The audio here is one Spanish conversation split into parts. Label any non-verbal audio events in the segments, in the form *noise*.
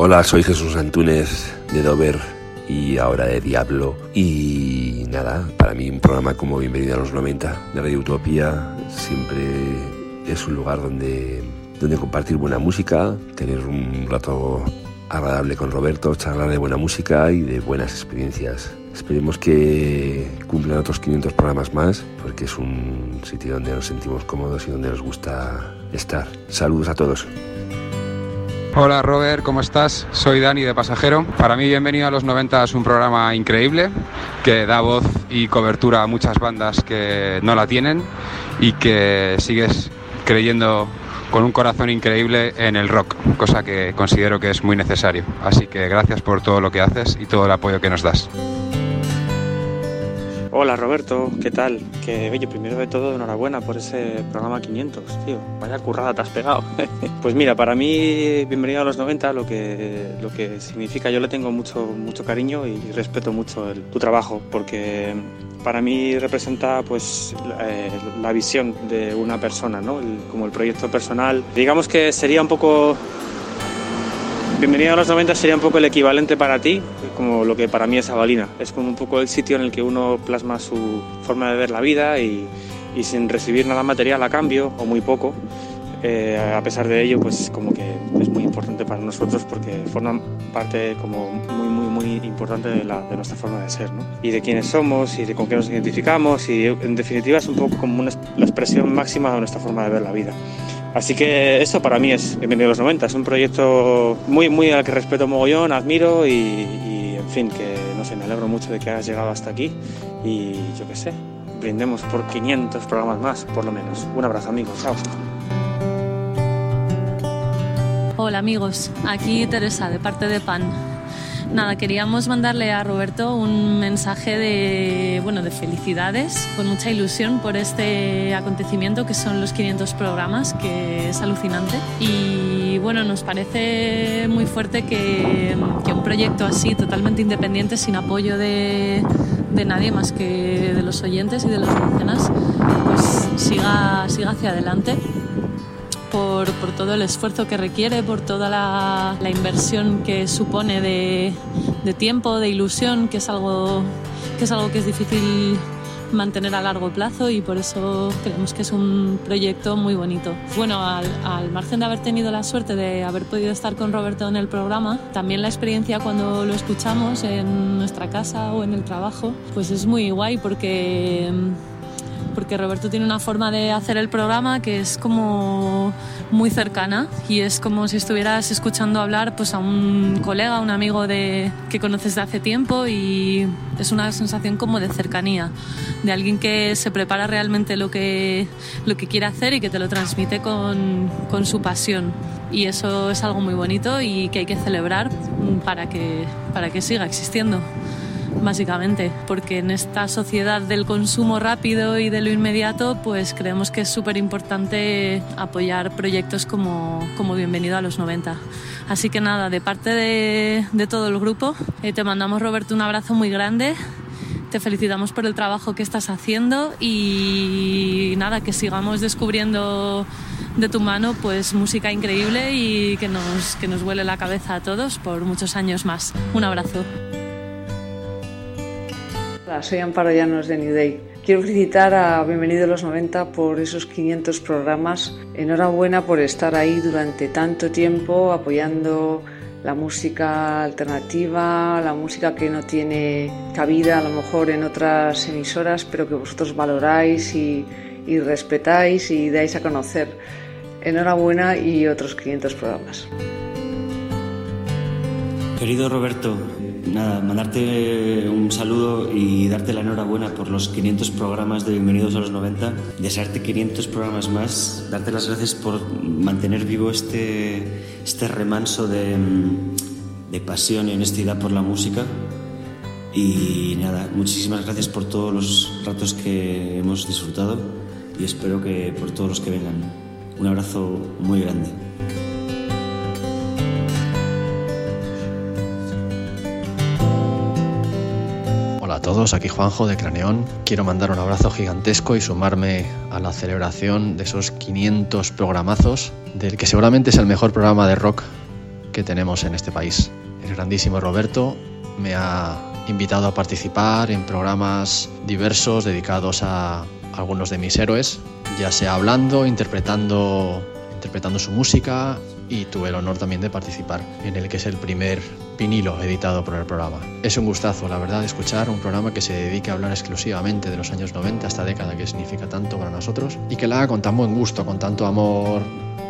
Hola, soy Jesús Antúnez de Dover y ahora de Diablo. Y nada, para mí un programa como Bienvenido a los 90 de Radio Utopía siempre es un lugar donde, donde compartir buena música, tener un rato agradable con Roberto, charlar de buena música y de buenas experiencias. Esperemos que cumplan otros 500 programas más, porque es un sitio donde nos sentimos cómodos y donde nos gusta estar. Saludos a todos. Hola Robert, ¿cómo estás? Soy Dani de Pasajero. Para mí Bienvenido a los 90 es un programa increíble que da voz y cobertura a muchas bandas que no la tienen y que sigues creyendo con un corazón increíble en el rock, cosa que considero que es muy necesario. Así que gracias por todo lo que haces y todo el apoyo que nos das. Hola Roberto, ¿qué tal? Que oye, primero de todo, enhorabuena por ese programa 500, tío. Vaya currada te has pegado. *laughs* pues mira, para mí, bienvenido a los 90, lo que, lo que significa, yo le tengo mucho, mucho cariño y respeto mucho tu trabajo, porque para mí representa pues eh, la visión de una persona, ¿no? como el proyecto personal. Digamos que sería un poco Bienvenido a los 90 sería un poco el equivalente para ti, como lo que para mí es Avalina. Es como un poco el sitio en el que uno plasma su forma de ver la vida y, sin recibir nada material a cambio, o muy poco. Eh, a pesar de ello, pues como que es muy importante para nosotros porque forma parte como muy, muy, muy importante de, la, de nuestra forma de ser, ¿no? Y de quiénes somos y de con qué nos identificamos y en definitiva es un poco como una, la expresión máxima de nuestra forma de ver la vida. Así que esto para mí es Bienvenido a los 90, es un proyecto muy, muy al que respeto mogollón, admiro y, en fin, que no sé, me alegro mucho de que hayas llegado hasta aquí y yo qué sé, brindemos por 500 programas más, por lo menos. Un abrazo amigos, chao. Hola amigos, aquí Teresa de parte de PAN. Nada, queríamos mandarle a Roberto un mensaje de, bueno, de felicidades, con mucha ilusión por este acontecimiento que son los 500 programas, que es alucinante. Y bueno, nos parece muy fuerte que, que un proyecto así, totalmente independiente, sin apoyo de, de nadie más que de los oyentes y de los mecenas, pues siga, siga hacia adelante por, por, todo el esfuerzo que requiere, por toda la, la inversión que supone de, de, tiempo, de ilusión, que es, algo, que es algo que es difícil mantener a largo plazo y por eso creemos que es un proyecto muy bonito. Bueno, al, al, margen de haber tenido la suerte de haber podido estar con Roberto en el programa, también la experiencia cuando lo escuchamos en nuestra casa o en el trabajo, pues es muy guay porque porque Roberto tiene una forma de hacer el programa que es como muy cercana y es como si estuvieras escuchando hablar pues a un colega, un amigo de, que conoces de hace tiempo y es una sensación como de cercanía, de alguien que se prepara realmente lo que, lo que quiere hacer y que te lo transmite con, con su pasión. Y eso es algo muy bonito y que hay que celebrar para que, para que siga existiendo básicamente, porque en esta sociedad del consumo rápido y de lo inmediato, pues creemos que es súper importante apoyar proyectos como, como Bienvenido a los 90. Así que nada, de parte de, todo el grupo, eh, te mandamos Roberto un abrazo muy grande. Te felicitamos por el trabajo que estás haciendo y nada, que sigamos descubriendo de tu mano pues música increíble y que nos, que nos huele la cabeza a todos por muchos años más. Un abrazo. Hola, soy Amparo Llanos de New Day. Quiero felicitar a Bienvenido a los 90 por esos 500 programas. Enhorabuena por estar ahí durante tanto tiempo apoyando la música alternativa, la música que no tiene cabida a lo mejor en otras emisoras, pero que vosotros valoráis y, y respetáis y dais a conocer. Enhorabuena y otros 500 programas. Querido Roberto, nada, mandarte un saludo y darte la enhorabuena por los 500 programas de Bienvenidos a los 90, desearte 500 programas más, darte las gracias por mantener vivo este, este remanso de, de pasión y honestidad por la música. Y nada, muchísimas gracias por todos los ratos que hemos disfrutado y espero que por todos los que vengan. Un abrazo muy grande. A todos, aquí Juanjo de Craneón. Quiero mandar un abrazo gigantesco y sumarme a la celebración de esos 500 programazos, del que seguramente es el mejor programa de rock que tenemos en este país. El grandísimo Roberto me ha invitado a participar en programas diversos dedicados a algunos de mis héroes, ya sea hablando, interpretando, interpretando su música y tuve el honor también de participar en el que es el primer vinilo editado por el programa. Es un gustazo, la verdad, escuchar un programa que se dedique a hablar exclusivamente de los años 90, esta década que significa tanto para nosotros, y que la haga con tan buen gusto, con tanto amor,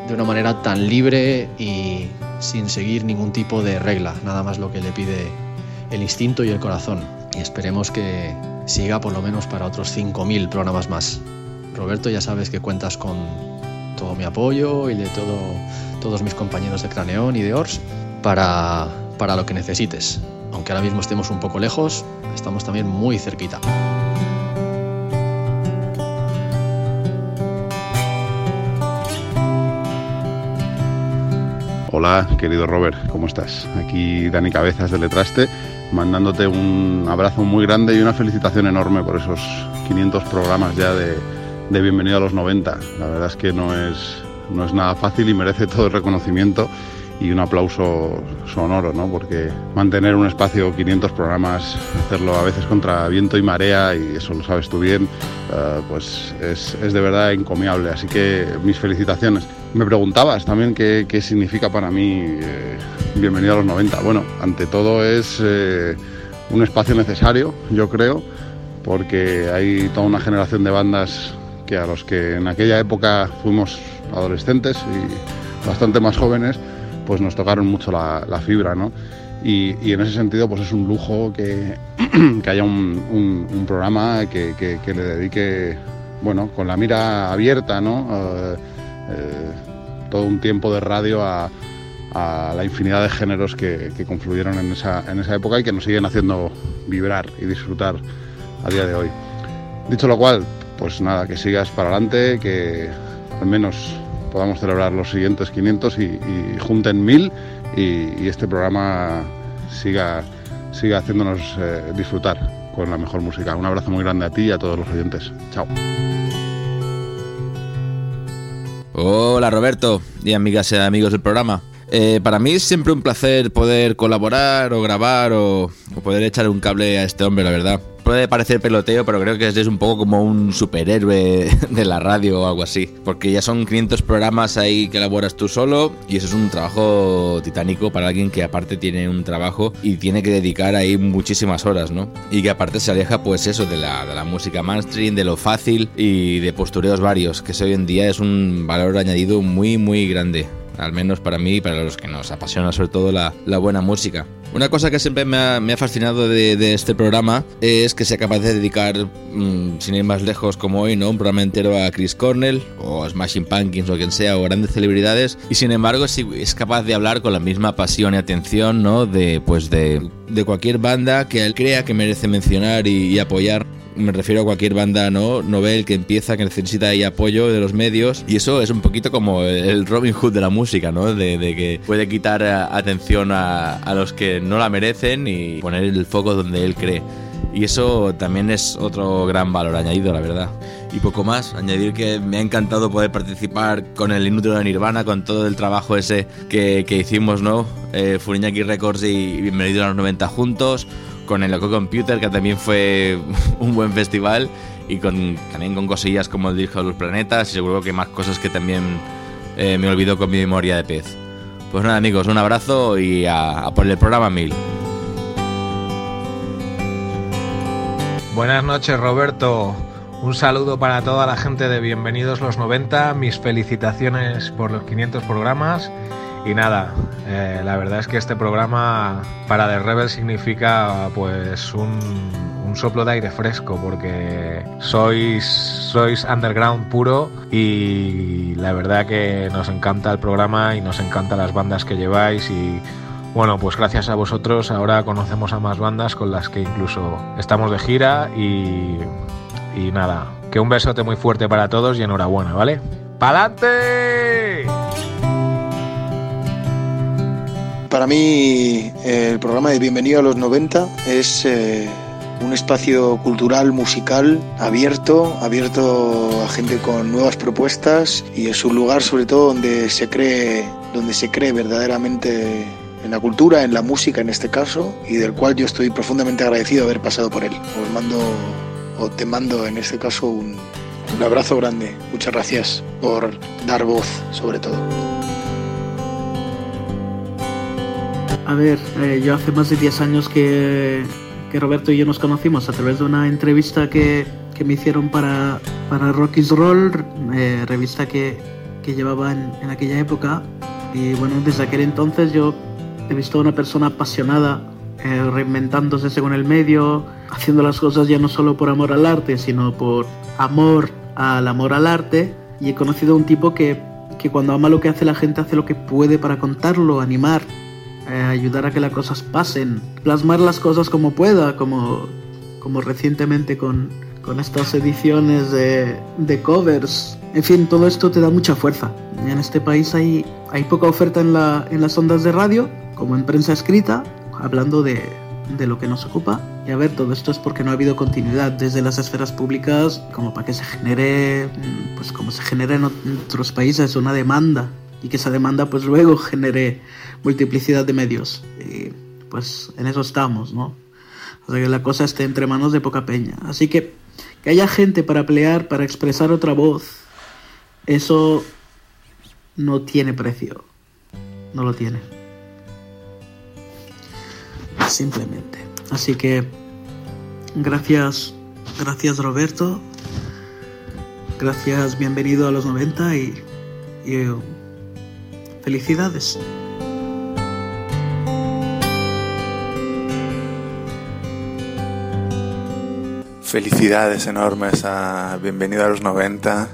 de una manera tan libre y sin seguir ningún tipo de regla, nada más lo que le pide el instinto y el corazón. Y esperemos que siga por lo menos para otros 5.000 programas más. Roberto, ya sabes que cuentas con todo mi apoyo y de todo, todos mis compañeros de Craneón y de Ors para, para lo que necesites. Aunque ahora mismo estemos un poco lejos, estamos también muy cerquita. Hola, querido Robert, ¿cómo estás? Aquí Dani Cabezas de Letraste, mandándote un abrazo muy grande y una felicitación enorme por esos 500 programas ya de, de Bienvenido a los 90. La verdad es que no es, no es nada fácil y merece todo el reconocimiento y un aplauso sonoro, ¿no? Porque mantener un espacio, 500 programas, hacerlo a veces contra viento y marea, y eso lo sabes tú bien, uh, pues es, es, de verdad encomiable. Así que mis felicitaciones. Me preguntabas también qué, qué significa para mí eh, Bienvenido a los 90. Bueno, ante todo es eh, un espacio necesario, yo creo, porque hay toda una generación de bandas que a los que en aquella época fuimos adolescentes y bastante más jóvenes, pues nos tocaron mucho la, fibra, ¿no? Y, en ese sentido, pues es un lujo que, *clears throat* que haya un, programa que, que, que, le dedique, bueno, con la mira abierta, ¿no? Uh, eh, todo un tiempo de radio a, a la infinidad de géneros que, confluyeron en esa, en esa época y que nos siguen haciendo vibrar y disfrutar a día de hoy. Dicho lo cual, pues nada, que sigas para adelante, que al menos podamos celebrar los siguientes 500 y, junten mil y, y, este programa siga, siga haciéndonos eh, disfrutar con la mejor música. Un abrazo muy grande a ti y a todos los oyentes. Chao. Hola Roberto y amigas y amigos del programa. Eh, para mí es siempre un placer poder colaborar o grabar o, poder echar un cable a este hombre, la verdad. Puede parecer peloteo, pero creo que es un poco como un superhéroe *laughs* de la radio o algo así. Porque ya son 500 programas ahí que elaboras tú solo y eso es un trabajo titánico para alguien que aparte tiene un trabajo y tiene que dedicar ahí muchísimas horas, ¿no? Y que aparte se aleja pues eso de la, música mainstream, de lo fácil y de postureos varios, que hoy en día es un valor añadido muy muy grande al menos para mí y para los que nos apasiona sobre todo la buena música. Una cosa que siempre me ha, fascinado de, este programa es que sea capaz de dedicar, mmm, sin ir más lejos como hoy, ¿no? un programa entero a Chris Cornell o Smashing Pumpkins o quien sea, o grandes celebridades, y sin embargo es, es capaz de hablar con la misma pasión y atención ¿no? de, pues de, cualquier banda que él crea que merece mencionar y apoyar me refiero a cualquier banda no novel que empieza que necesita ahí apoyo de los medios. Y eso es un poquito como el Robin Hood de la música no de, de que puede quitar atención a, a, los que no la merecen y poner el foco donde él cree. Y eso también es otro gran valor añadido la verdad. Y poco más añadir que me ha encantado poder participar con el inútil de Nirvana con todo el trabajo ese que, que hicimos no eh, Furiñaki Records y Bienvenido a los 90 juntos con el Loco Computer, que también fue *laughs* un buen festival, y con, también con cosillas como el disco de los planetas, y seguro que más cosas que también eh, me olvido con mi memoria de pez. Pues nada, amigos, un abrazo y a, a por el programa 1000. Buenas noches, Roberto. Un saludo para toda la gente de Bienvenidos los 90. Mis felicitaciones por los 500 programas. Y nada, eh, la verdad es que este programa para The Rebel significa pues un, soplo de aire fresco porque sois, sois underground puro y la verdad que nos encanta el programa y nos encantan las bandas que lleváis y bueno, pues gracias a vosotros ahora conocemos a más bandas con las que incluso estamos de gira y, y nada, que un besote muy fuerte para todos y enhorabuena, ¿vale? ¡Pa'lante! Para mí el programa de Bienvenido a los 90 es eh, un espacio cultural, musical, abierto, abierto a gente con nuevas propuestas y es un lugar sobre todo donde se cree donde se cree verdaderamente en la cultura, en la música en este caso, y del cual yo estoy profundamente agradecido de haber pasado por él. Os mando, o te mando en este caso un, un abrazo grande. Muchas gracias por dar voz, sobre todo. A ver, eh, yo hace más de 10 años que, que, Roberto y yo nos conocimos a través de una entrevista que, que me hicieron para, para Rocky's Roll, eh, revista que, que llevaba en, en, aquella época. Y bueno, desde aquel entonces yo he visto a una persona apasionada, eh, reinventándose según el medio, haciendo las cosas ya no solo por amor al arte, sino por amor al amor al arte. Y he conocido a un tipo que, que cuando ama lo que hace la gente hace lo que puede para contarlo, animar, ayudar a que las cosas pasen, plasmar las cosas como pueda, como, como recientemente con, con estas ediciones de, de, covers. En fin, todo esto te da mucha fuerza. En este país hay, hay poca oferta en, la, en las ondas de radio, como en prensa escrita, hablando de, de lo que nos ocupa. Y a ver, todo esto es porque no ha habido continuidad desde las esferas públicas, como para que se genere, pues como se genera en otros países, una demanda y que esa demanda pues luego genere multiplicidad de medios. Y pues en eso estamos, ¿no? O sea que la cosa esté entre manos de poca peña. Así que que haya gente para pelear, para expresar otra voz, eso no tiene precio. No lo tiene. Simplemente. Así que gracias, gracias Roberto. Gracias, bienvenido a los 90 y, y Felicidades. Felicidades enormes a Bienvenido a los 90.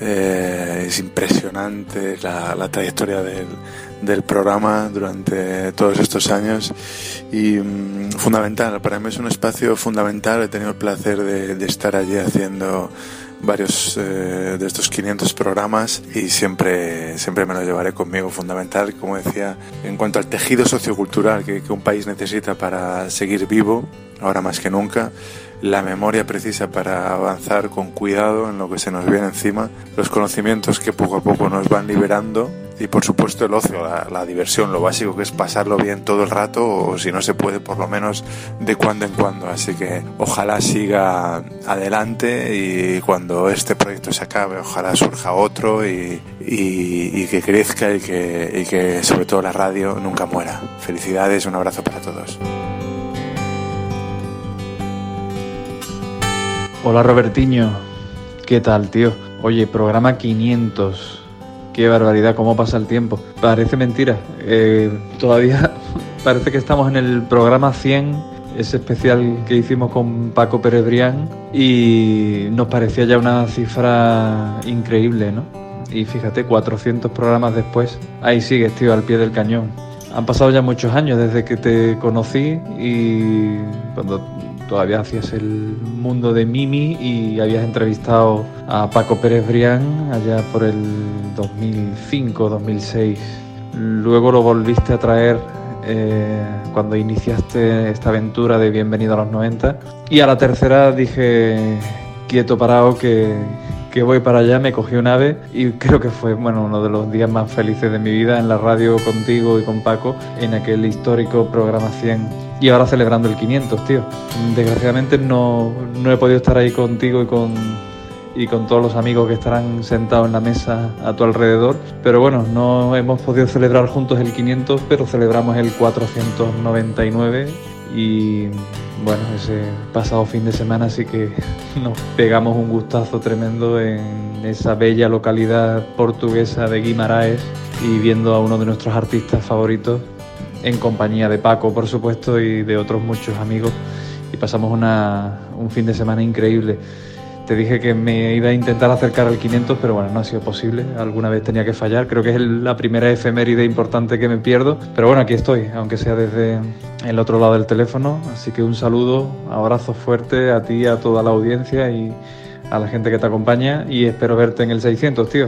Eh, es impresionante la, trayectoria del, programa durante todos estos años y um, fundamental, para mí es un espacio fundamental, he tenido el placer de, de estar allí haciendo varios eh, de estos 500 programas y siempre, siempre me lo llevaré conmigo. Fundamental, como decía, en cuanto al tejido sociocultural que, que un país necesita para seguir vivo, ahora más que nunca, la memoria precisa para avanzar con cuidado en lo que se nos viene encima, los conocimientos que poco a poco nos van liberando y por supuesto el ocio, la, diversión, lo básico que es pasarlo bien todo el rato o si no se puede por lo menos de cuando en cuando. Así que ojalá siga adelante y cuando este proyecto se acabe ojalá surja otro y, y, y que crezca y que, y que sobre todo la radio nunca muera. Felicidades, un abrazo para todos. Hola Robertiño, ¿qué tal tío? Oye, programa 500 qué barbaridad, cómo pasa el tiempo. Parece mentira. Eh, todavía *laughs* parece que estamos en el programa 100, ese especial que hicimos con Paco Perebrián, y nos parecía ya una cifra increíble, ¿no? Y fíjate, 400 programas después, ahí sigues, tío, al pie del cañón. Han pasado ya muchos años desde que te conocí y cuando todavía hacías el mundo de Mimi y habías entrevistado a Paco Pérez Brián allá por el 2005-2006. Luego lo volviste a traer eh, cuando iniciaste esta aventura de Bienvenido a los 90. Y a la tercera dije, quieto parado, que, que voy para allá, me cogí un ave y creo que fue bueno, uno de los días más felices de mi vida en la radio contigo y con Paco en aquel histórico programa 100 y ahora celebrando el 500, tío. Desgraciadamente no, no he podido estar ahí contigo y con, y con todos los amigos que estarán sentados en la mesa a tu alrededor. Pero bueno, no hemos podido celebrar juntos el 500, pero celebramos el 499 y bueno, ese pasado fin de semana sí que *laughs* nos pegamos un gustazo tremendo en esa bella localidad portuguesa de Guimaraes y viendo a uno de nuestros artistas favoritos en compañía de Paco, por supuesto, y de otros muchos amigos. Y pasamos una, un fin de semana increíble. Te dije que me iba a intentar acercar al 500, pero bueno, no ha sido posible. Alguna vez tenía que fallar. Creo que es la primera efeméride importante que me pierdo. Pero bueno, aquí estoy, aunque sea desde el otro lado del teléfono. Así que un saludo, abrazo fuerte a ti, a toda la audiencia y a la gente que te acompaña. Y espero verte en el 600, tío.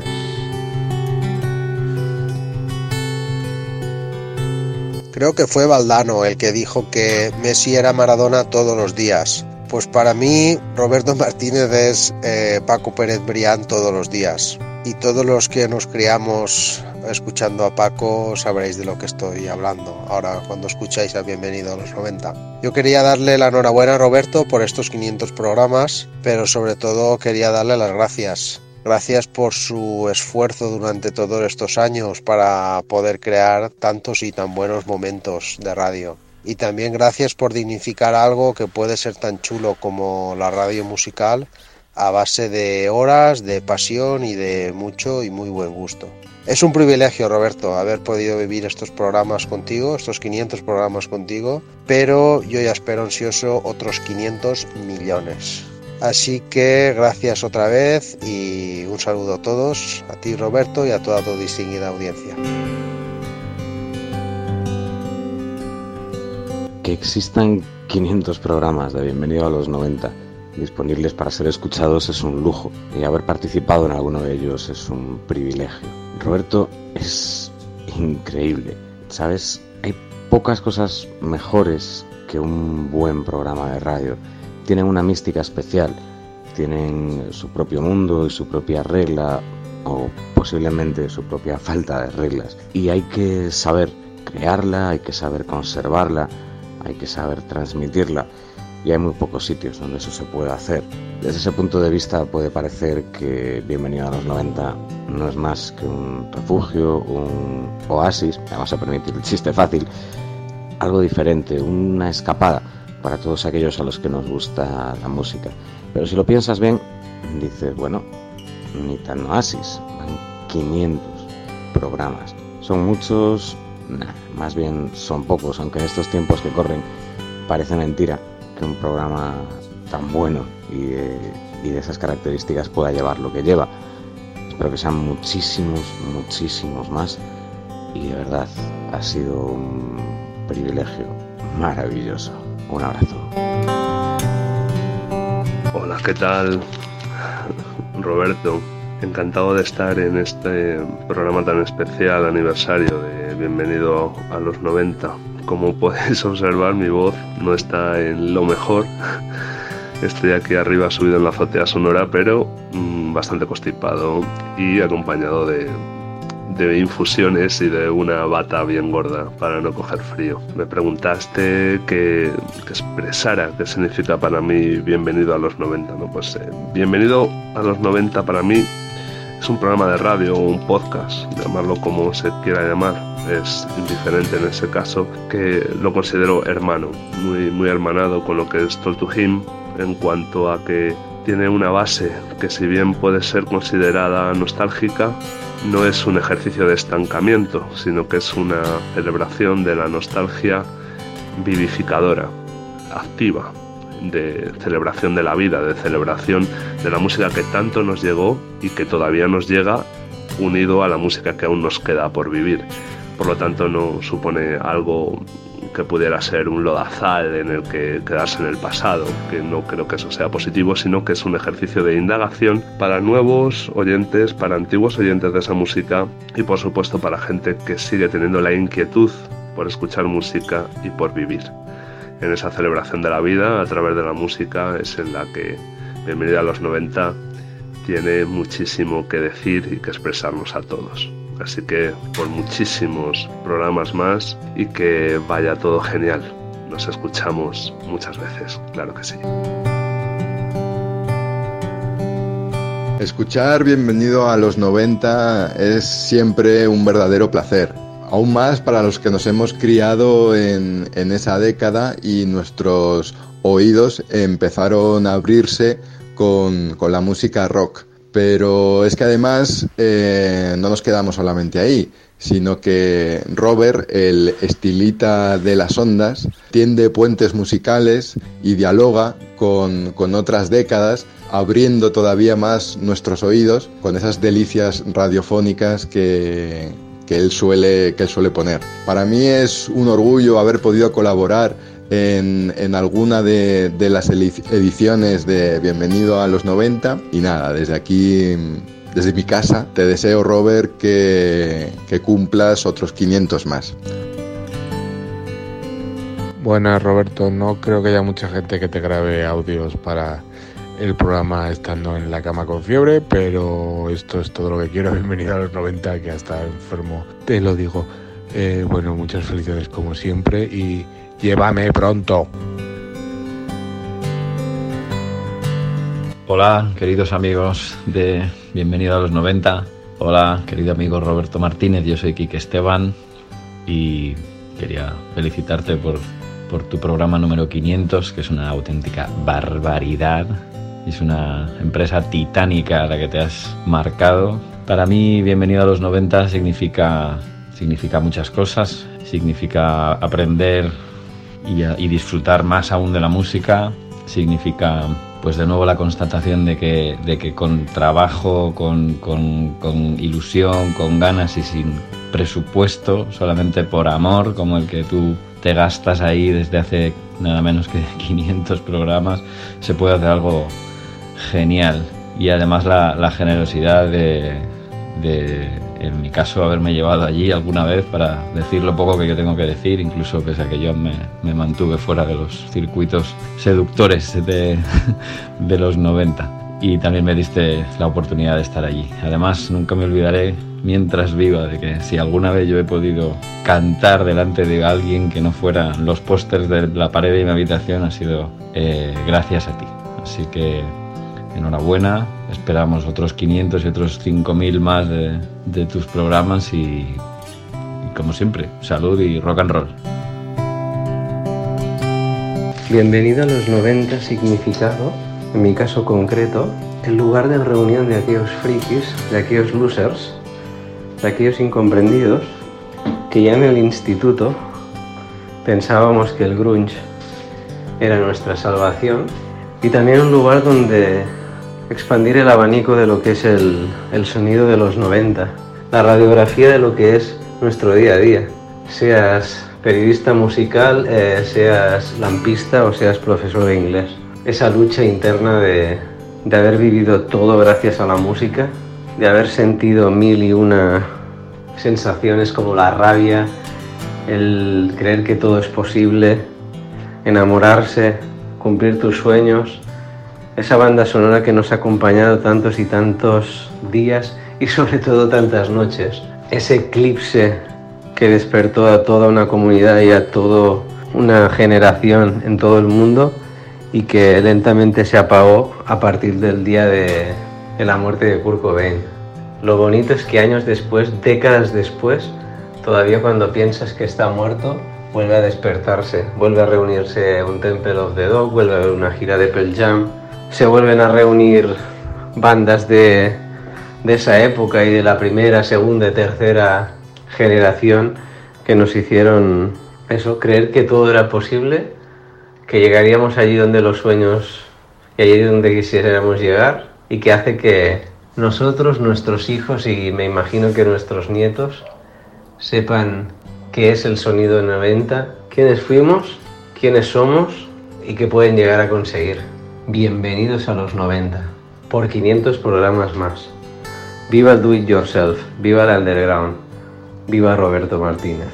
Creo que fue Valdano el que dijo que Messi era Maradona todos los días. Pues para mí, Roberto Martínez es eh, Paco Pérez Brián todos los días. Y todos los que nos criamos escuchando a Paco sabréis de lo que estoy hablando. Ahora cuando escucháis a Bienvenido a los 90. Yo quería darle la enhorabuena a Roberto por estos 500 programas, pero sobre todo quería darle las gracias. Gracias por su esfuerzo durante todos estos años para poder crear tantos y tan buenos momentos de radio. Y también gracias por dignificar algo que puede ser tan chulo como la radio musical a base de horas, de pasión y de mucho y muy buen gusto. Es un privilegio, Roberto, haber podido vivir estos programas contigo, estos 500 programas contigo, pero yo ya espero ansioso otros 500 millones. Así que gracias otra vez y un saludo a todos, a ti Roberto y a toda tu distinguida audiencia. Que existan 500 programas de Bienvenido a los 90 disponibles para ser escuchados es un lujo y haber participado en alguno de ellos es un privilegio. Roberto es increíble, ¿sabes? Hay pocas cosas mejores que un buen programa de radio. Tienen una mística especial, tienen su propio mundo y su propia regla o posiblemente su propia falta de reglas. Y hay que saber crearla, hay que saber conservarla, hay que saber transmitirla y hay muy pocos sitios donde eso se puede hacer. Desde ese punto de vista puede parecer que Bienvenido a los 90 no es más que un refugio, un oasis, vamos a permitir el chiste fácil, algo diferente, una escapada para todos aquellos a los que nos gusta la música. Pero si lo piensas bien, dices, bueno, ni tan oasis, van 500 programas. Son muchos, más bien son pocos, aunque en estos tiempos que corren parece mentira que un programa tan bueno y de, esas características pueda llevar lo que lleva. Espero que sean muchísimos, muchísimos más y de verdad ha sido un privilegio maravilloso. Un abrazo. Hola, ¿qué tal? Roberto, encantado de estar en este programa tan especial, aniversario de Bienvenido a los 90 como *laughs* podéis observar, mi voz no está en lo mejor. Estoy aquí arriba subido en la azotea sonora, pero mm, bastante constipado y acompañado de, infusiones y de una bata bien gorda para no coger frío. Me preguntaste que, expresara qué significa para mí bienvenido a los 90. ¿no? Pues eh, bienvenido a los 90 para mí es un programa de radio o un podcast, llamarlo como se quiera llamar, es indiferente en ese caso, que lo considero hermano, muy, muy hermanado con lo que es Talk to Him en cuanto a que tiene una base que si bien puede ser considerada nostálgica, no es un ejercicio de estancamiento, sino que es una celebración de la nostalgia vivificadora, activa, de celebración de la vida, de celebración de la música que tanto nos llegó y que todavía nos llega unido a la música que aún nos queda por vivir. Por lo tanto, no supone algo que pudiera ser un lodazal en el que quedarse en el pasado, que no creo que eso sea positivo, sino que es un ejercicio de indagación para nuevos oyentes, para antiguos oyentes de esa música y por supuesto para gente que sigue teniendo la inquietud por escuchar música y por vivir en esa celebración de la vida a través de la música es en la que Bienvenida a los 90 tiene muchísimo que decir y que expresarnos a todos. Así que por muchísimos programas más y que vaya todo genial. Nos escuchamos muchas veces, claro que sí. Escuchar Bienvenido a los 90 es siempre un verdadero placer aún más para los que nos hemos criado en, esa década y nuestros oídos empezaron a abrirse con, la música rock. Pero es que además eh, no nos quedamos solamente ahí, sino que Robert, el estilita de las ondas, tiende puentes musicales y dialoga con, con otras décadas, abriendo todavía más nuestros oídos con esas delicias radiofónicas que, que él suele, que él suele poner. Para mí es un orgullo haber podido colaborar en, en, alguna de, de, las ediciones de Bienvenido a los 90 y nada, desde aquí, desde mi casa, te deseo Robert que, que cumplas otros 500 más. Buenas Roberto, no creo que haya mucha gente que te grabe audios para el programa estando en la cama con fiebre, pero esto es todo lo que quiero. *laughs* Bienvenido a los 90, que hasta enfermo, te lo digo. Eh, bueno, muchas felicidades como siempre y llévame pronto. Hola, queridos amigos de Bienvenido a los 90. Hola, querido amigo Roberto Martínez, yo soy Quique Esteban y quería felicitarte por, por tu programa número 500, que es una auténtica barbaridad. Es una empresa titánica la que te has marcado. Para mí, Bienvenido a los 90 significa, significa muchas cosas. Significa aprender y, disfrutar más aún de la música. Significa pues de nuevo la constatación de que, de que con trabajo, con, con, con, ilusión, con ganas y sin presupuesto, solamente por amor, como el que tú te gastas ahí desde hace nada menos que *laughs* 500 programas, se puede hacer algo genial. Y además la, generosidad de, en mi caso, haberme llevado allí alguna vez para decir lo poco que yo tengo que decir, incluso pese a que yo me, me mantuve fuera de los circuitos seductores de, de los 90. Y también me diste la oportunidad de estar allí. Además, nunca me olvidaré, mientras viva, de que si alguna vez yo he podido cantar delante de alguien que no fuera los pósters de la pared de mi habitación, ha sido eh, gracias a ti. Así que enhorabuena, esperamos otros 500 y otros 5.000 más de, tus programas y, y, como siempre, salud y rock and roll. Bienvenido a los 90 significado, en mi caso concreto, el lugar de reunión de aquellos frikis, de aquellos losers, de aquellos incomprendidos, que ya en el instituto pensábamos que el grunge era nuestra salvación y también un lugar donde expandir el abanico de lo que es el, el, sonido de los 90, la radiografía de lo que es nuestro día a día. Seas periodista musical, eh, seas lampista o seas profesor de inglés. Esa lucha interna de, de haber vivido todo gracias a la música, de haber sentido mil y una sensaciones como la rabia, el creer que todo es posible, enamorarse, cumplir tus sueños, esa banda sonora que nos ha acompañado tantos y tantos días y sobre todo tantas noches. Ese eclipse que despertó a toda una comunidad y a toda una generación en todo el mundo y que lentamente se apagó a partir del día de, la muerte de Kurt Cobain. Lo bonito es que años después, décadas después, todavía cuando piensas que está muerto, vuelve a despertarse, vuelve a reunirse un Temple of the Dog, vuelve a haber una gira de Pearl Jam, se vuelven a reunir bandas de, de esa época y de la primera, segunda y tercera generación que nos hicieron eso, creer que todo era posible, que llegaríamos allí donde los sueños y allí donde quisiéramos llegar y que hace que nosotros, nuestros hijos y me imagino que nuestros nietos sepan qué es el sonido 90, quiénes fuimos, quiénes somos y qué pueden llegar a conseguir. Bienvenidos a los 90, por 500 programas más. Viva el Do It Yourself, viva el Underground, viva Roberto Martínez.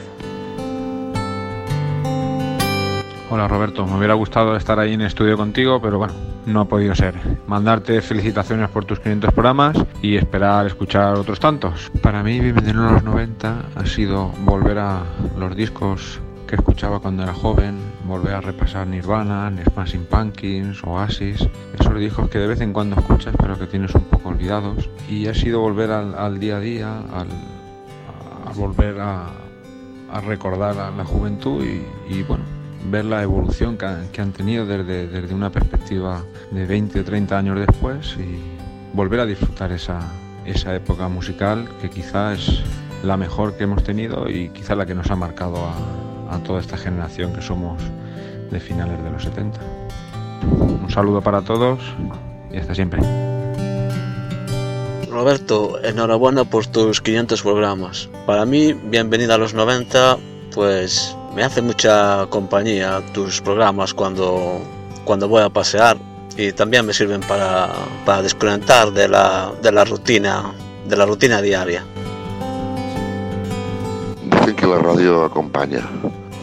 Hola Roberto, me hubiera gustado estar ahí en estudio contigo, pero bueno, no ha podido ser. Mandarte felicitaciones por tus 500 programas y esperar escuchar otros tantos. Para mí, bienvenido a los 90 ha sido volver a los discos que escuchaba cuando era joven, volver a repasar Nirvana, Smashing Pumpkins, Oasis, esos discos que de vez en cuando escuchas pero que tienes un poco olvidados. Y ha sido volver al, al día a día, al, a volver a, a recordar a la juventud y, y bueno, ver la evolución que, que han tenido desde, desde, una perspectiva de 20 o 30 años después y volver a disfrutar esa, esa época musical que quizá es la mejor que hemos tenido y quizá la que nos ha marcado a, a toda esta generación que somos de finales de los 70. Un saludo para todos y hasta siempre. Roberto, enhorabuena por tus 500 programas. Para mí, bienvenida a los 90, pues me hace mucha compañía tus programas cuando, cuando voy a pasear y también me sirven para, para desconectar de la, de la rutina de la rutina diaria. Dicen que la radio acompaña,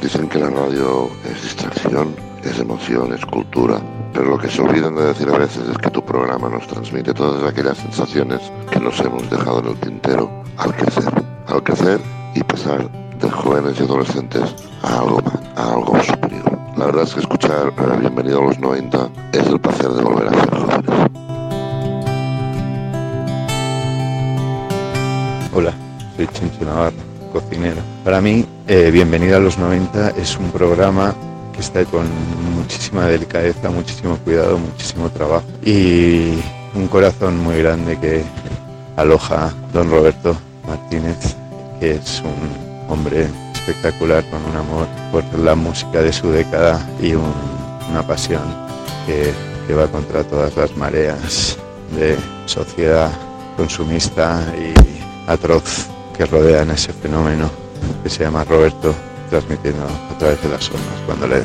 dicen que la radio es distracción, es emoción, es cultura. pero lo que se olvidan de decir a veces es que tu programa nos transmite todas aquellas sensaciones que nos hemos dejado en el tintero al crecer, al crecer y pasar de jóvenes y adolescentes a algo más, a algo superior. La verdad es que escuchar Bienvenido a los 90 es el placer de volver a ser jóvenes. Hola, soy Chincho Navarro, cocinero. Para mí, eh, Bienvenido a los 90 es un programa que está con muchísima delicadeza, muchísimo cuidado, muchísimo trabajo y un corazón muy grande que aloja don Roberto Martínez, que es un hombre espectacular con un amor por la música de su década y un- una pasión que, que va contra todas las mareas de sociedad consumista y atroz que rodean ese fenómeno que se llama Roberto transmitiendo a través de las ondas cuando le.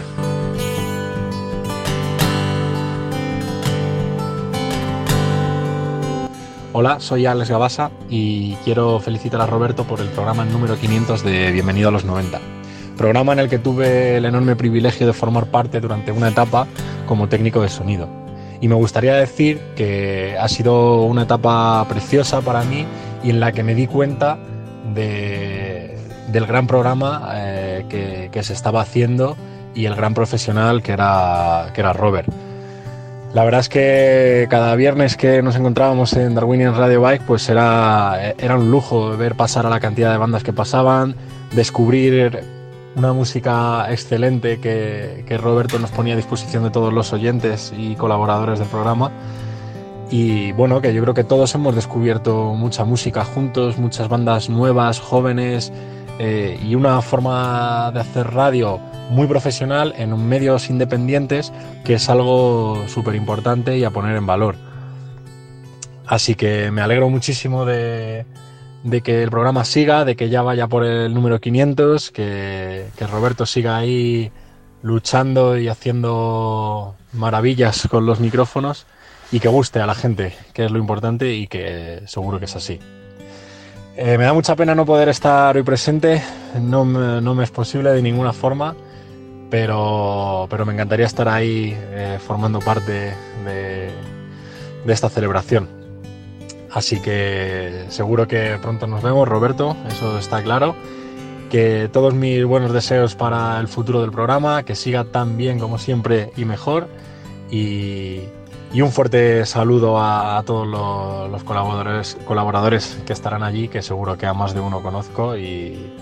Hola, soy Alex Gabasa y quiero felicitar a Roberto por el programa número 500 de Bienvenido a los 90. Programa en el que tuve el enorme privilegio de formar parte durante una etapa como técnico de sonido. Y me gustaría decir que ha sido una etapa preciosa para mí y en la que me di cuenta de- del gran programa eh, que, se estaba haciendo y el gran profesional que era, que era Robert. La verdad es que cada viernes que nos encontrábamos en Darwinian Radio Bike, pues era, era un lujo ver pasar a la cantidad de bandas que pasaban, descubrir una música excelente que, que Roberto nos ponía a disposición de todos los oyentes y colaboradores del programa. Y bueno, que yo creo que todos hemos descubierto mucha música juntos, muchas bandas nuevas, jóvenes eh, y una forma de hacer radio muy profesional en medios independientes, que es algo súper importante y a poner en valor. Así que me alegro muchísimo de, que el programa siga, de que ya vaya por el número 500, que, que Roberto siga ahí luchando y haciendo maravillas con los micrófonos y que guste a la gente, que es lo importante y que seguro que es así. Eh, me da mucha pena no poder estar hoy presente, no me, no me es posible de ninguna forma, pero, pero me encantaría estar ahí eh, formando parte de, de esta celebración. Así que seguro que pronto nos vemos, Roberto, eso está claro. Que todos mis buenos deseos para el futuro del programa, que siga tan bien como siempre y mejor. Y, y un fuerte saludo a, a todos los, los colaboradores, colaboradores que estarán allí, que seguro que a más de uno conozco. Y,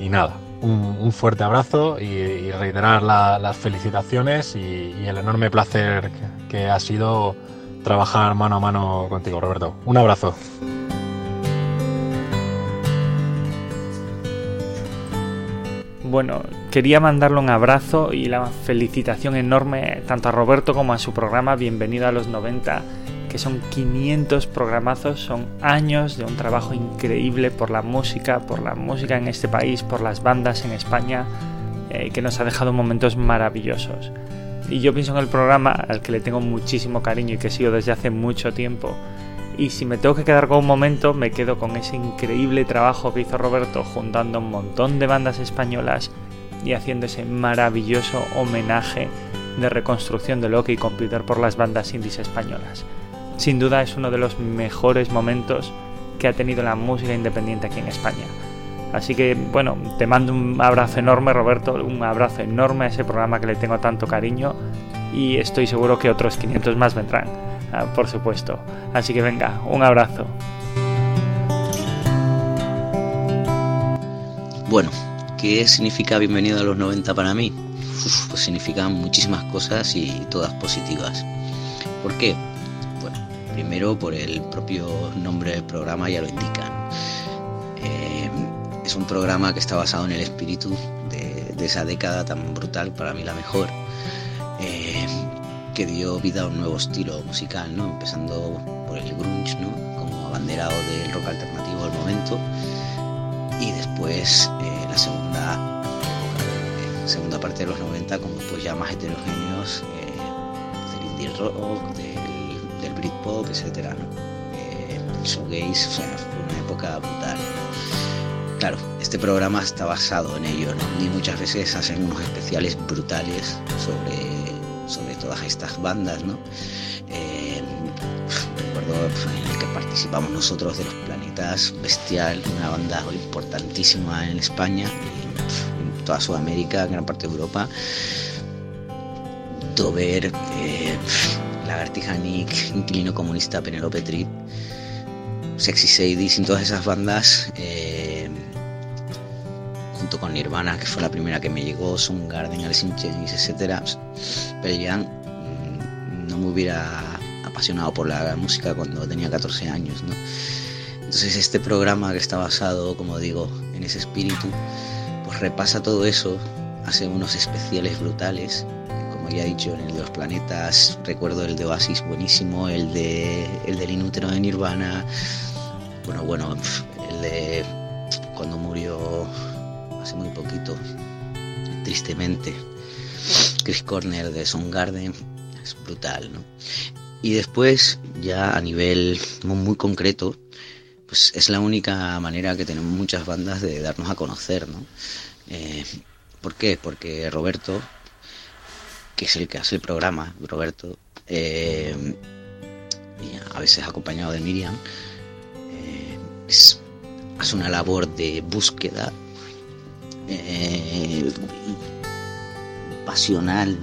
y nada, un, un fuerte abrazo y, y reiterar la- las felicitaciones y, y el enorme placer que, que ha sido trabajar mano a mano contigo, Roberto. Un abrazo. Bueno, quería mandarle un abrazo y la felicitación enorme tanto a Roberto como a su programa Bienvenido a los 90, que son 500 programazos, son años de un trabajo increíble por la música, por la música en este país, por las bandas en España, eh, que nos ha dejado momentos maravillosos. Y yo pienso en el programa al que le tengo muchísimo cariño y que sigo desde hace mucho tiempo. Y si me tengo que quedar con un momento, me quedo con ese increíble trabajo que hizo Roberto juntando un montón de bandas españolas y haciendo ese maravilloso homenaje de reconstrucción de Loki y Computer por las bandas indies españolas. Sin duda es uno de los mejores momentos que ha tenido la música independiente aquí en España. Así que bueno, te mando un abrazo enorme Roberto, un abrazo enorme a ese programa que le tengo tanto cariño y estoy seguro que otros 500 más vendrán, ah, por supuesto. Así que venga, un abrazo. Bueno, ¿qué significa bienvenido a los 90 para mí? Uf, pues significan muchísimas cosas y todas positivas. ¿Por qué? Bueno, primero por el propio nombre del programa ya lo indica. ¿no? Eh, es un programa que está basado en el espíritu de, esa década tan brutal, para mí la mejor, que dio vida a un nuevo estilo musical, ¿no? empezando por el grunge, ¿no? como abanderado del rock alternativo del momento, y después eh, la segunda eh, segunda parte de los 90 con grupos ya más heterogéneos eh, del indie rock, del, del Britpop, etcétera, ¿no? Eh, el shoegaze, o sea, fue una época brutal. Claro, este programa está basado en ello, ¿no? Y muchas veces hacen unos especiales brutales sobre, sobre todas estas bandas, ¿no? Eh, recuerdo en el que participamos nosotros de los Planetas Bestial, una banda importantísima en España en toda Sudamérica, gran parte de Europa. Dover, eh, Lagartija Nick, Inquilino Comunista, Penelope Trip, Sexy Sadie, sin todas esas bandas, eh, con Nirvana, que fue la primera que me llegó, Garden, Alice in Chains, etc. Pero ya mm, no me hubiera apasionado por la música cuando tenía 14 años, ¿no? Entonces este programa que está basado, como digo, en ese espíritu, pues repasa todo eso, hace unos especiales brutales ya he dicho, en el de los planetas, recuerdo el de Oasis buenísimo, el de el del inútero de Nirvana, bueno, bueno, el de cuando murió hace muy poquito, tristemente, Chris Corner de Garden es brutal, ¿no? Y después, ya a nivel muy concreto, pues es la única manera que tenemos muchas bandas de darnos a conocer, ¿no? Eh, ¿Por qué? Porque Roberto, que es el que hace el programa, Roberto, eh, a veces acompañado de Miriam, eh, hace una labor de búsqueda eh, pasional,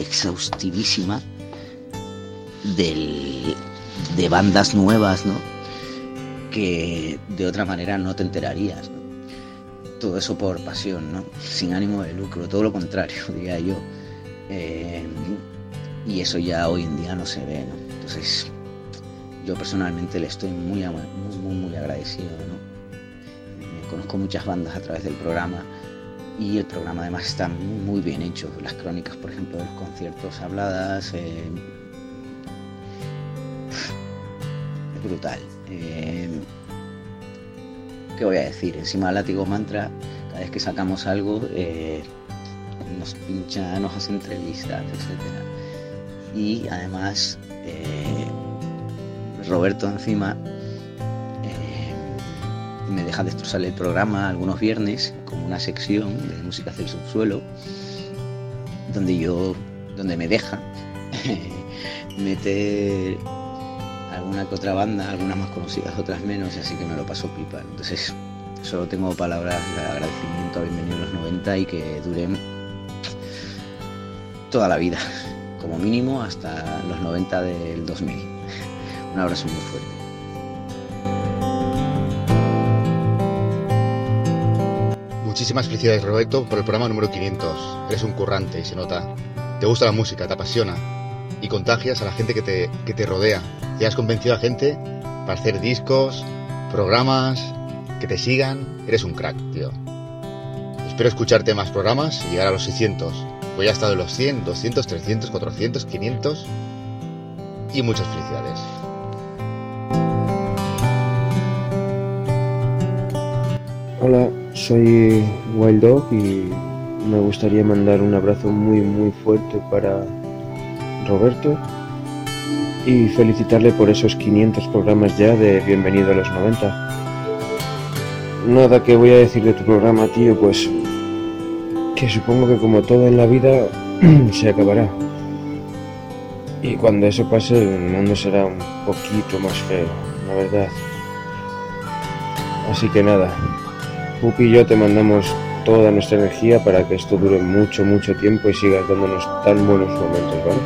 exhaustivísima de bandas nuevas, ¿no? que de otra manera no te enterarías. Todo eso por pasión, ¿no? sin ánimo de lucro, todo lo contrario, *laughs* diría yo. Eh, y eso ya hoy en día no se ve, ¿no? Entonces, yo personalmente le estoy muy, muy, muy agradecido, ¿no? conozco muchas bandas a través del programa y el programa además está muy, bien hecho. Las crónicas, por ejemplo, de los conciertos habladas. Eh, es brutal. Eh, ¿Qué voy a decir? Encima látigo mantra, cada vez que sacamos algo, nos pincha, nos hace entrevistas, etc. Y además, eh, Roberto encima eh, me deja destrozar el programa algunos viernes como una sección de música del subsuelo, donde yo, donde me deja *laughs* meter alguna que otra banda, algunas más conocidas, otras menos, así que me lo paso pipa. Entonces, solo tengo palabras de agradecimiento a Bienvenido a los 90 y que duren toda la vida, como mínimo hasta los 90 del 2000. Un abrazo muy fuerte. Muchísimas felicidades Roberto por el programa número 500. Eres un currante y se nota. Te gusta la música, te apasiona y contagias a la gente que te, que te rodea. Ya has convencido a gente para hacer discos, programas, que te sigan. Eres un crack, tío. Espero escucharte más programas y llegar a los 600. Voy a estar de los 100, 200, 300, 400, 500 y muchas felicidades. Hola, soy Wild Dog y me gustaría mandar un abrazo muy muy fuerte para Roberto y felicitarle por esos 500 programas ya de Bienvenido a los 90. Nada que voy a decir de tu programa, tío, pues que supongo que como todo en la vida *clears throat* se acabará. Y cuando eso pase el mundo será un poquito más feo, la verdad. Así que nada, Pupi y yo te mandamos toda nuestra energía para que esto dure mucho, mucho tiempo y sigas dándonos tan buenos momentos, ¿vale?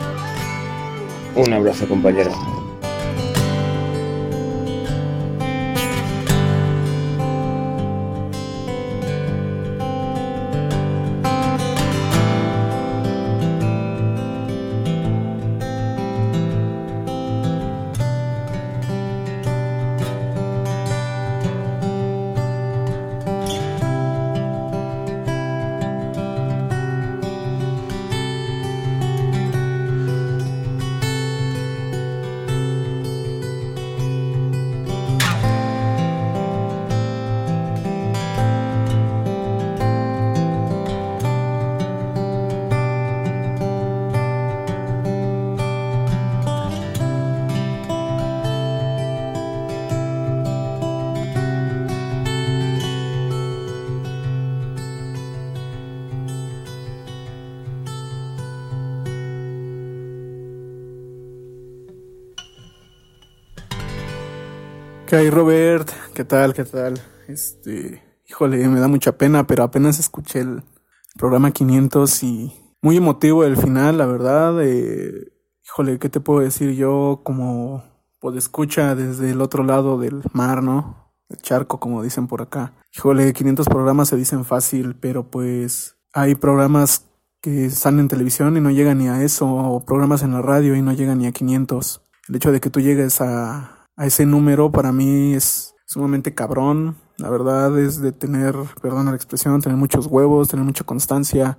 Un abrazo compañero. ¿Qué hay, Robert? ¿Qué tal? ¿Qué tal? Este, híjole, me da mucha pena, pero apenas escuché el programa 500 y muy emotivo el final, la verdad. Eh, híjole, ¿qué te puedo decir yo como pues escucha desde el otro lado del mar, ¿no? El charco, como dicen por acá. Híjole, 500 programas se dicen fácil, pero pues hay programas que están en televisión y no llegan ni a eso, o programas en la radio y no llegan ni a 500. El hecho de que tú llegues a, a ese número para mí es sumamente cabrón. La verdad es de tener, perdón la expresión, tener muchos huevos, tener mucha constancia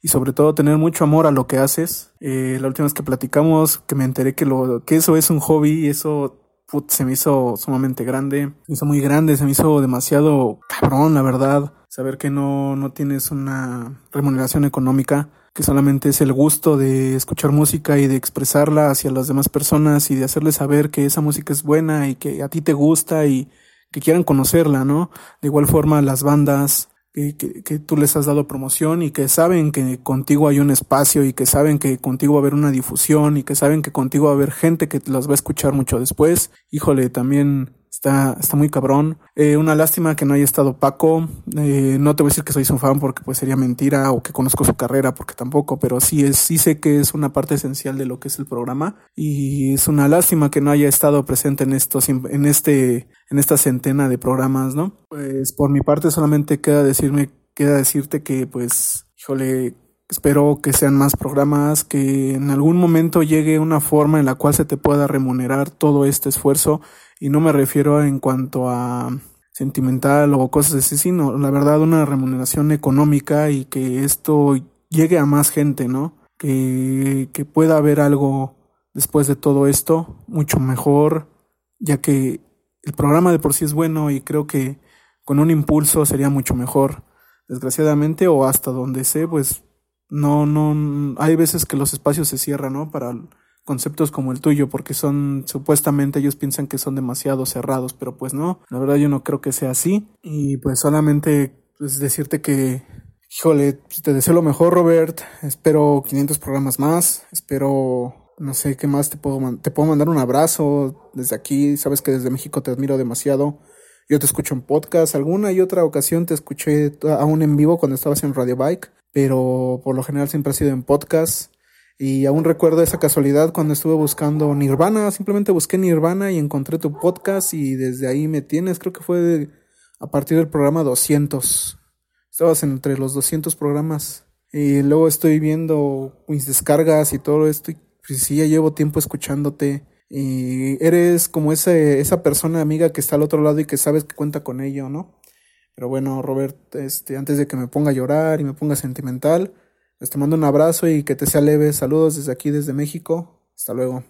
y sobre todo tener mucho amor a lo que haces. Eh, la última vez que platicamos, que me enteré que lo, que eso es un hobby, eso put, se me hizo sumamente grande, se me hizo muy grande, se me hizo demasiado cabrón, la verdad. Saber que no, no tienes una remuneración económica que solamente es el gusto de escuchar música y de expresarla hacia las demás personas y de hacerles saber que esa música es buena y que a ti te gusta y que quieran conocerla, ¿no? De igual forma las bandas, que, que, que, tú les has dado promoción y que saben que contigo hay un espacio y que saben que contigo va a haber una difusión y que saben que contigo va a haber gente que las va a escuchar mucho después. Híjole, también Está, está muy cabrón. Eh, una lástima que no haya estado Paco. Eh, no te voy a decir que soy su fan porque pues sería mentira o que conozco su carrera porque tampoco, pero sí es, sí sé que es una parte esencial de lo que es el programa y es una lástima que no haya estado presente en estos, en este, en esta centena de programas, ¿no? Pues por mi parte solamente queda decirme, queda decirte que pues, híjole, Espero que sean más programas, que en algún momento llegue una forma en la cual se te pueda remunerar todo este esfuerzo y no me refiero en cuanto a sentimental o cosas así, sino la verdad una remuneración económica y que esto llegue a más gente, ¿no? Que, que pueda haber algo después de todo esto mucho mejor, ya que el programa de por sí es bueno y creo que con un impulso sería mucho mejor. Desgraciadamente o hasta donde sé, pues no, no, hay veces que los espacios se cierran, ¿no? Para conceptos como el tuyo, porque son, supuestamente ellos piensan que son demasiado cerrados, pero pues no, la verdad yo no creo que sea así. Y pues solamente pues decirte que, híjole, pues, te deseo lo mejor, Robert. Espero 500 programas más. Espero, no sé qué más te puedo, te puedo mandar un abrazo desde aquí. Sabes que desde México te admiro demasiado. Yo te escucho en podcast. Alguna y otra ocasión te escuché aún en vivo cuando estabas en Radio Bike, pero por lo general siempre ha sido en podcast. Y aún recuerdo esa casualidad cuando estuve buscando Nirvana, simplemente busqué Nirvana y encontré tu podcast y desde ahí me tienes, creo que fue a partir del programa 200. Estabas entre los 200 programas. Y luego estoy viendo mis descargas y todo esto. Y pues sí, ya llevo tiempo escuchándote. Y eres como ese, esa persona amiga que está al otro lado y que sabes que cuenta con ello, ¿no? Pero bueno, Robert, este, antes de que me ponga a llorar y me ponga sentimental, les te mando un abrazo y que te sea leve. Saludos desde aquí, desde México. Hasta luego.